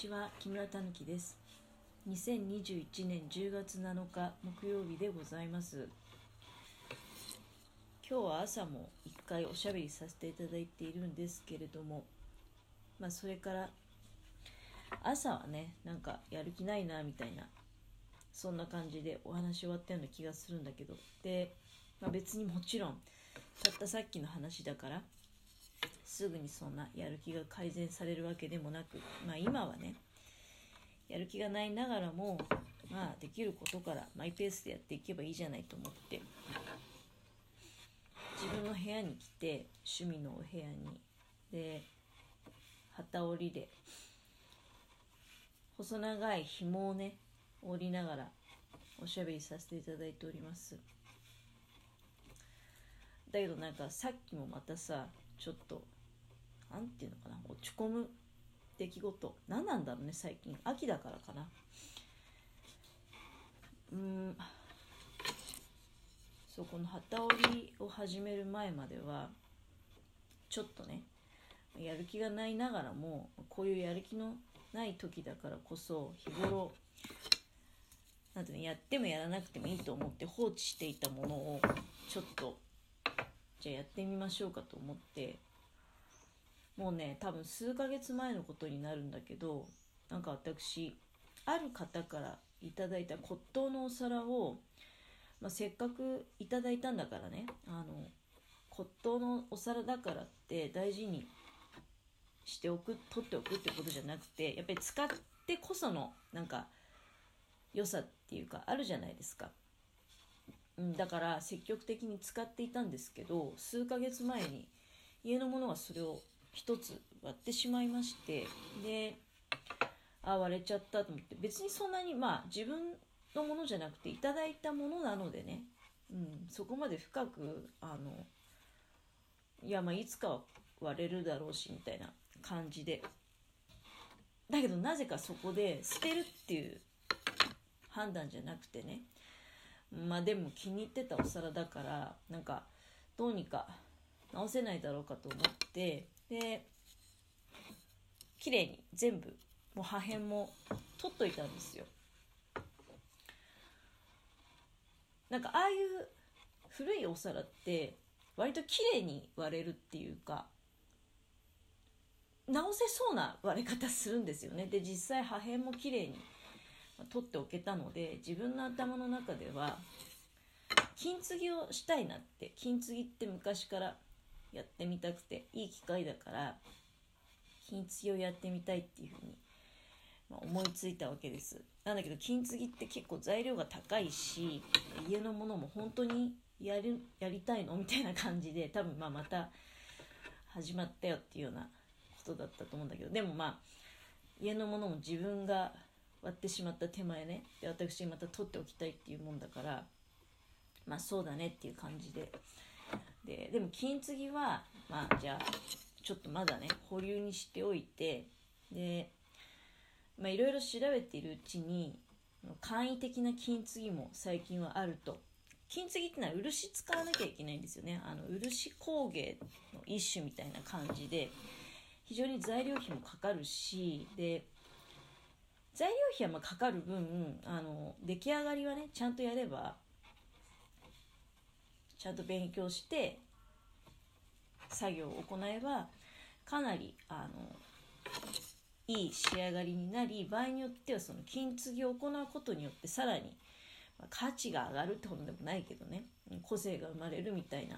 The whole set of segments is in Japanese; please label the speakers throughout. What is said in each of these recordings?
Speaker 1: ちは木村たぬきです。2021年10月7日木曜日でございます。今日は朝も一回おしゃべりさせていただいているんですけれどもまあそれから朝はねなんかやる気ないなみたいなそんな感じでお話終わったような気がするんだけど。で、まあ、別にもちろんたったさっきの話だからすぐにそんなやる気が改善されるわけでもなく、まあ、今はねやる気がないながらも、まあ、できることからマイペースでやっていけばいいじゃないと思って自分の部屋に来て趣味のお部屋にで旗織りで細長い紐をね織りながらおしゃべりさせていただいております。だけどなんかさっきもまたさちょっと何て言うのかな落ち込む出来事。何なんだろうね最近。秋だからかな。うん。そうこの旗織りを始める前まではちょっとねやる気がないながらもこういうやる気のない時だからこそ日頃なんていうのやってもやらなくてもいいと思って放置していたものをちょっとじゃあやってみましょうかと思ってもうね多分数ヶ月前のことになるんだけどなんか私ある方からいただいた骨董のお皿を、まあ、せっかくいただいたんだからねあの骨董のお皿だからって大事にしておく取っておくってことじゃなくてやっぱり使ってこそのなんか良さっていうかあるじゃないですか、だから積極的に使っていたんですけど数ヶ月前に家のものはそれを1つ割ってしまいましてであ割れちゃったと思って別にそんなにまあ自分のものじゃなくていただいたものなのでね、うん、そこまで深くあのいやまあいつかは割れるだろうしみたいな感じで。だけどなぜかそこで捨てるっていう判断じゃなくてねまあでも気に入ってたお皿だからなんかどうにか直せないだろうかと思ってで綺麗に全部もう破片も取っといたんですよ。なんかああいう古いお皿って割と綺麗に割れるっていうか直せそうな割れ方するんですよね。で実際破片も綺麗に取っておけたので自分の頭の中では金継ぎをしたいなって金継ぎって昔からやってみたくていい機会だから金継ぎをやってみたいっていうふうに、まあ、思いついたわけです。なんだけど金継ぎって結構材料が高いし家のものも本当にやるやりたいの？みたいな感じで多分まあまた始まったよっていうようなことだったと思うんだけどでもまあ家のものも自分が割ってしまった手前ねで私また取っておきたいっていうもんだからまあそうだねっていう感じでででも金継ぎはまあじゃあちょっとまだね保留にしておいてでいろいろ調べているうちに簡易的な金継ぎも最近はあると。金継ぎってのは漆使わなきゃいけないんですよね。あの漆工芸の一種みたいな感じで非常に材料費もかかるしで材料費はまかかる分あの出来上がりはねちゃんとやればちゃんと勉強して作業を行えばかなりあのいい仕上がりになり場合によってはその金継ぎを行うことによってさらに、価値が上がるってことでもないけどね個性が生まれるみたいな、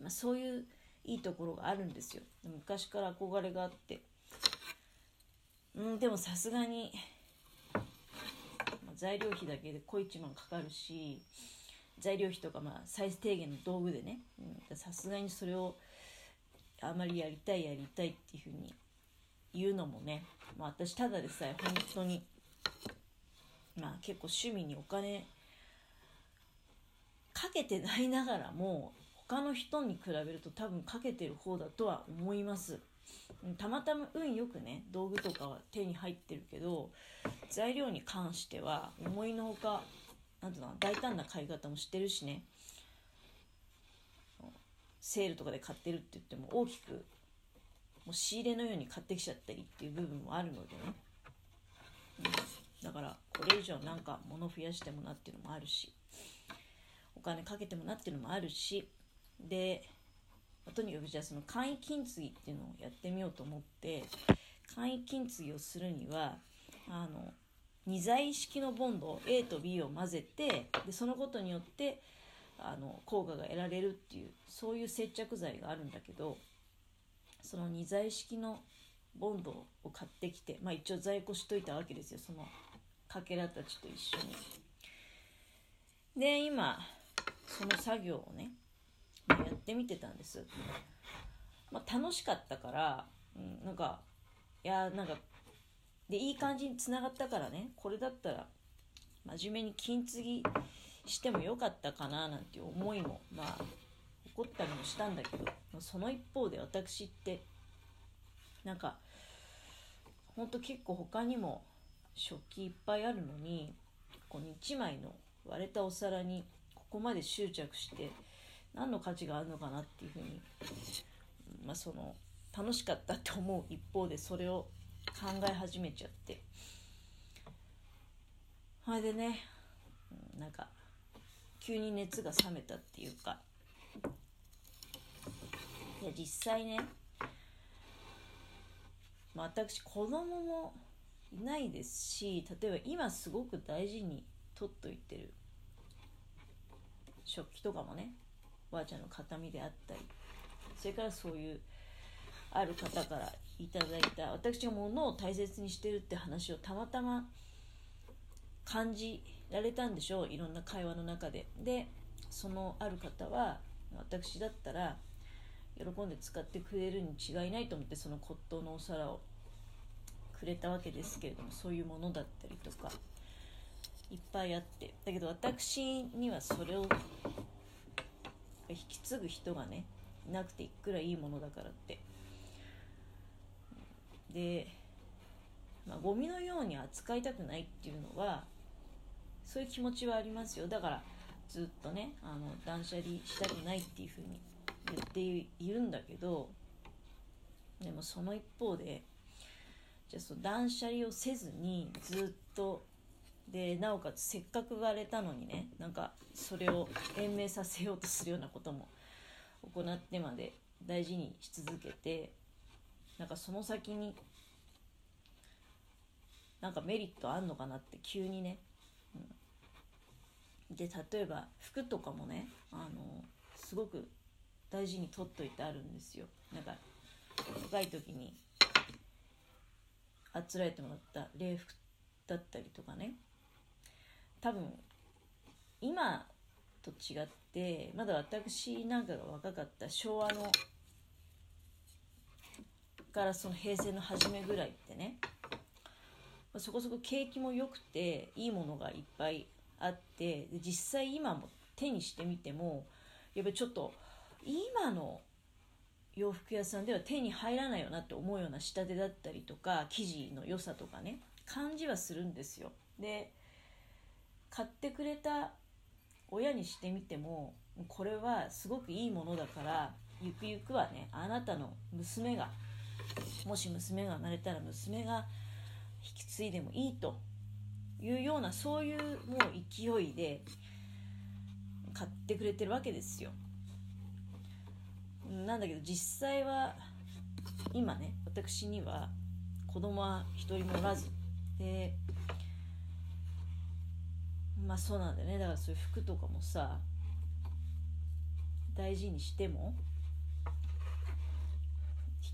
Speaker 1: まあ、そういういいところがあるんですよ。昔から憧れがあって。うんでもさすがに、材料費だけで小一万かかるし材料費とかまあ最低限の道具でね。さすがにそれをあまりやりたいやりたいっていうふうに言うのもね、まあ、私ただでさえ本当にまあ結構趣味にお金かけてないながらも他の人に比べると多分かけてる方だとは思います。たまたま運よくね道具とかは手に入ってるけど材料に関しては思いのほかなんていうの大胆な買い方もしてるしね。セールとかで買ってるって言っても大きくもう仕入れのように買ってきちゃったりっていう部分もあるのでね。だからこれ以上なんか物増やしてもなっていうのもあるしお金かけてもなっていうのもあるしでとにかくじゃあその簡易金継ぎっていうのをやってみようと思って簡易金継ぎをするにはあの2剤式のボンド A と B を混ぜてでそのことによってあの効果が得られるっていうそういう接着剤があるんだけどその2剤式のボンドを買ってきて、まあ、一応在庫しといたわけですよそのかけらたちと一緒に。で今その作業をね、やってみてたんです。まあ、楽しかったから、うん、なんかいやなんかでいい感じにつながったからね。これだったら真面目に金継ぎしてもよかったかななんて思いもまあ起こったりもしたんだけどその一方で私ってなんかほんと結構他にも食器いっぱいあるのにこの1枚の割れたお皿にここまで執着して何の価値があるのかなっていうふうにまあその楽しかったって思う一方でそれを考え始めちゃって。それでねなんか急に熱が冷めたっていうか。いや実際ね、まあ、私子供もいないですし例えば今すごく大事に取っといてる食器とかもねおばあちゃんの形見であったりそれからそういうある方からいただいた私が物を大切にしてるって話をたまたま感じられたんでしょういろんな会話の中で。でそのある方は私だったら喜んで使ってくれるに違いないと思ってその骨董のお皿をくれたわけですけれどもそういうものだったりとかいっぱいあって。だけど私にはそれを引き継ぐ人がねいなくていくらいいものだからってで、まあ、ゴミのように扱いたくないっていうのはそういう気持ちはありますよ。だからずっとねあの断捨離したくないっていうふうに言っているんだけどでもその一方でじゃあその断捨離をせずにずっとでなおかつせっかく割れたのにねなんかそれを延命させようとするようなことも行ってまで大事にし続けてなんかその先になんかメリットあんのかなって急にね、うん、で例えば服とかもねあのすごく大事に取っといてあるんですよ。なんか若い時にあつらえてもらった礼服だったりとかね。多分今と違ってまだ私なんかが若かった昭和のからその平成の初めぐらいってね。そこそこ景気も良くていいものがいっぱいあって実際今も手にしてみてもやっぱりちょっと今の洋服屋さんでは手に入らないよなって思うような仕立てだったりとか生地の良さとかね感じはするんですよ。で買ってくれた親にしてみてもこれはすごくいいものだからゆくゆくはねあなたの娘がもし娘が生まれたら娘が引き継いでもいいというようなそういうもう勢いで買ってくれてるわけですよ。なんだけど実際は今ね私には子供は一人もおらずでまあそうなんだよねだからそういう服とかもさ大事にしても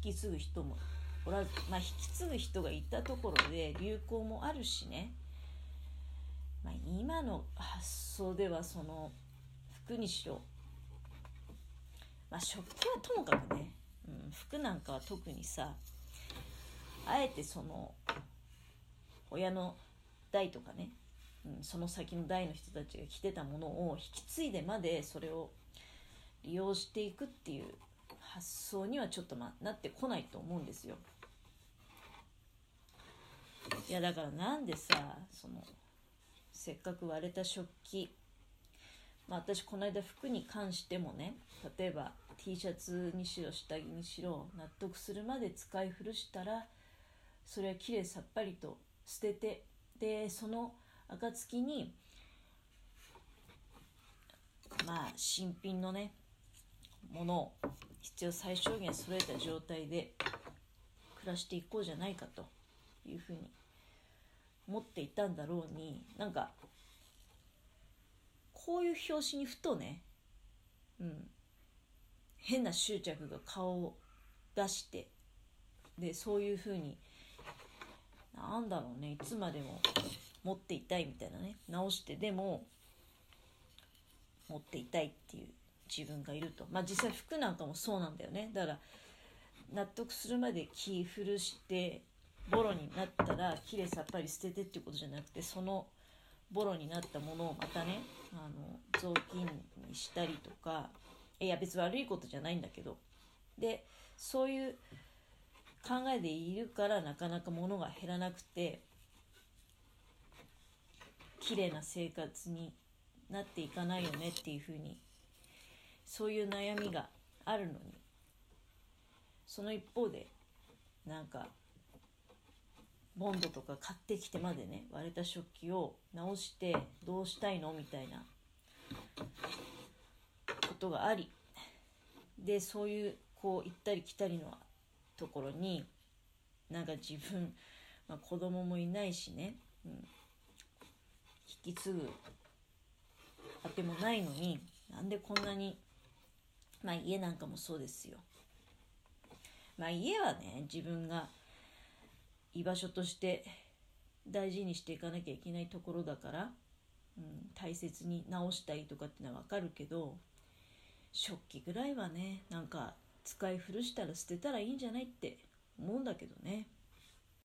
Speaker 1: 引き継ぐ人もおらず、まあ、引き継ぐ人がいたところで流行もあるしね、まあ、今の発想ではその服にしろ、まあ、食器はともかくね、うん、服なんかは特にさあえてその親の代とかね、うん、その先の代の人たちが着てたものを引き継いでまでそれを利用していくっていう発想にはちょっと、ま、なってこないと思うんですよ。いやだからなんでさそのせっかく割れた食器まあ私この間服に関してもね例えば T シャツにしろ下着にしろ納得するまで使い古したらそれはきれいさっぱりと捨ててでその暁にまあ新品のねものを必要最小限揃えた状態で暮らしていこうじゃないかというふうに思っていたんだろうになんかこういう表紙にふとね、うん、変な執着が顔を出してでそういうふうになんだろうねいつまでも持っていたいみたいなね直してでも持っていたいっていう自分がいると。まあ実際服なんかもそうなんだよね。だから納得するまで気古してボロになったらきれいさっぱり捨ててっていうことじゃなくてそのボロになったものをまたねあの雑巾にしたりとかいや別に悪いことじゃないんだけど。でそういう考えでいるからなかなか物が減らなくて綺麗な生活になっていかないよねっていうふうにそういう悩みがあるのに。その一方でなんかボンドとか買ってきてまでね割れた食器を直してどうしたいのみたいなことがあり。でそういうこう行ったり来たりのところになんか自分、まあ、子供もいないしね、うん、引き継ぐあてもないのになんでこんなにまあ家なんかもそうですよ。まあ家はね自分が居場所として大事にしていかなきゃいけないところだから、うん、大切に直したいとかってのはわかるけど食器ぐらいはねなんか使い古したら捨てたらいいんじゃないって思うんだけどね。